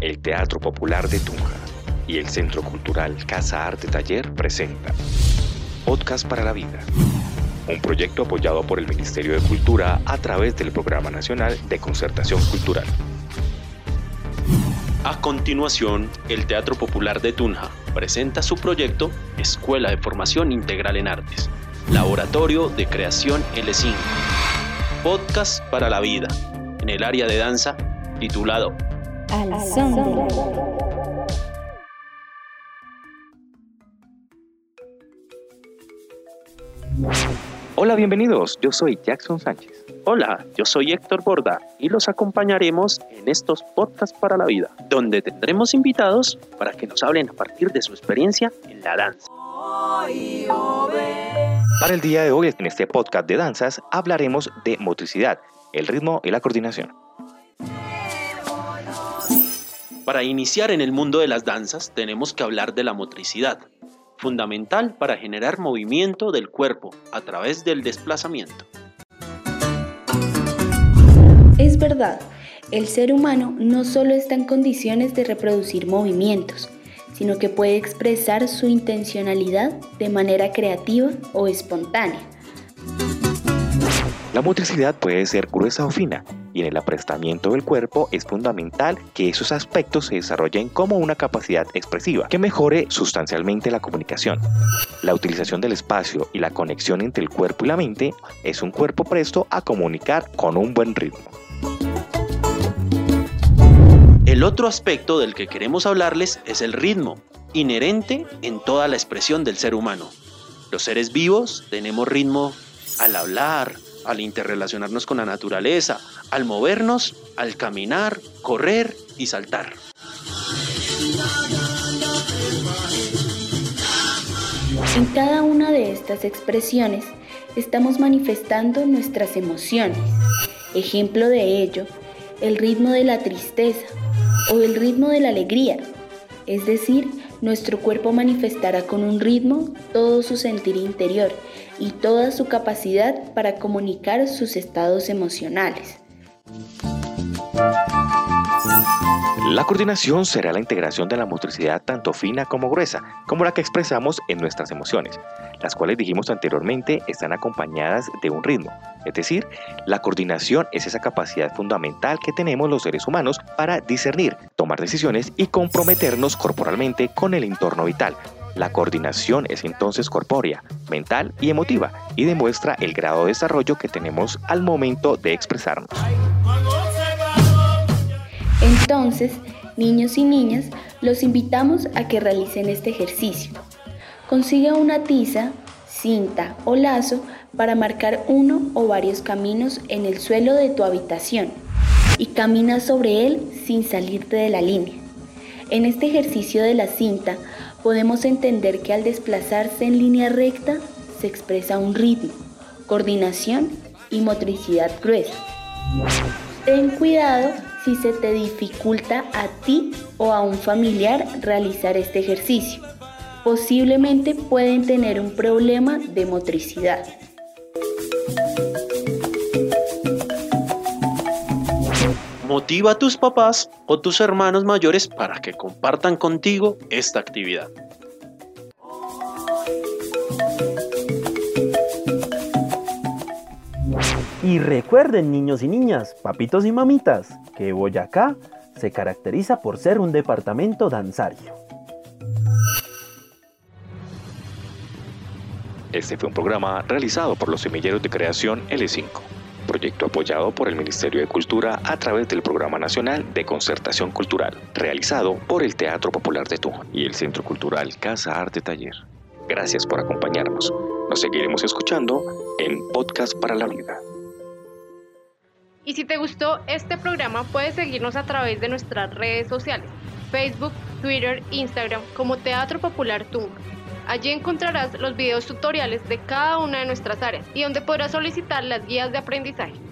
El Teatro Popular de Tunja y el Centro Cultural Casa Arte Taller presenta Podcast para la Vida, un proyecto apoyado por el Ministerio de Cultura a través del Programa Nacional de Concertación Cultural. A continuación, el Teatro Popular de Tunja presenta su proyecto Escuela de Formación Integral en Artes, Laboratorio de Creación L5, Podcast para la Vida, en el área de danza titulado Al son Hola, bienvenidos. Yo soy Jackson Sánchez. Hola, yo soy Héctor Borda y los acompañaremos en estos podcasts para la vida, donde tendremos invitados para que nos hablen a partir de su experiencia en la danza. Para el día de hoy, en este podcast de danzas, hablaremos de motricidad, el ritmo y la coordinación. Para iniciar en el mundo de las danzas, tenemos que hablar de la motricidad, fundamental para generar movimiento del cuerpo a través del desplazamiento. Es verdad, el ser humano no solo está en condiciones de reproducir movimientos, sino que puede expresar su intencionalidad de manera creativa o espontánea. La motricidad puede ser gruesa o fina, y en el aprestamiento del cuerpo es fundamental que esos aspectos se desarrollen como una capacidad expresiva que mejore sustancialmente la comunicación. La utilización del espacio y la conexión entre el cuerpo y la mente es un cuerpo presto a comunicar con un buen ritmo. El otro aspecto del que queremos hablarles es el ritmo, inherente en toda la expresión del ser humano. Los seres vivos tenemos ritmo al hablar, al interrelacionarnos con la naturaleza, al movernos, al caminar, correr y saltar. En cada una de estas expresiones estamos manifestando nuestras emociones. Ejemplo de ello, el ritmo de la tristeza o el ritmo de la alegría, es decir, nuestro cuerpo manifestará con un ritmo todo su sentir interior y toda su capacidad para comunicar sus estados emocionales. La coordinación será la integración de la motricidad tanto fina como gruesa, como la que expresamos en nuestras emociones, las cuales dijimos anteriormente están acompañadas de un ritmo. Es decir, la coordinación es esa capacidad fundamental que tenemos los seres humanos para discernir, tomar decisiones y comprometernos corporalmente con el entorno vital. La coordinación es entonces corpórea, mental y emotiva y demuestra el grado de desarrollo que tenemos al momento de expresarnos. Entonces, niños y niñas, los invitamos a que realicen este ejercicio. Consiga una tiza, cinta o lazo para marcar uno o varios caminos en el suelo de tu habitación y camina sobre él sin salirte de la línea. En este ejercicio de la cinta podemos entender que al desplazarse en línea recta se expresa un ritmo, coordinación y motricidad gruesa. Ten cuidado si se te dificulta a ti o a un familiar realizar este ejercicio. Posiblemente pueden tener un problema de motricidad. Motiva a tus papás o tus hermanos mayores para que compartan contigo esta actividad. Y recuerden niños y niñas, papitos y mamitas, que Boyacá se caracteriza por ser un departamento danzario. Este fue un programa realizado por los semilleros de creación L5, proyecto apoyado por el Ministerio de Cultura a través del Programa Nacional de Concertación Cultural, realizado por el Teatro Popular de Tunja y el Centro Cultural Casa Arte Taller. Gracias por acompañarnos. Nos seguiremos escuchando en Podcast para la Vida. Y si te gustó este programa, puedes seguirnos a través de nuestras redes sociales, Facebook, Twitter, Instagram, como Teatro Popular Tunja. Allí encontrarás los videos tutoriales de cada una de nuestras áreas y donde podrás solicitar las guías de aprendizaje.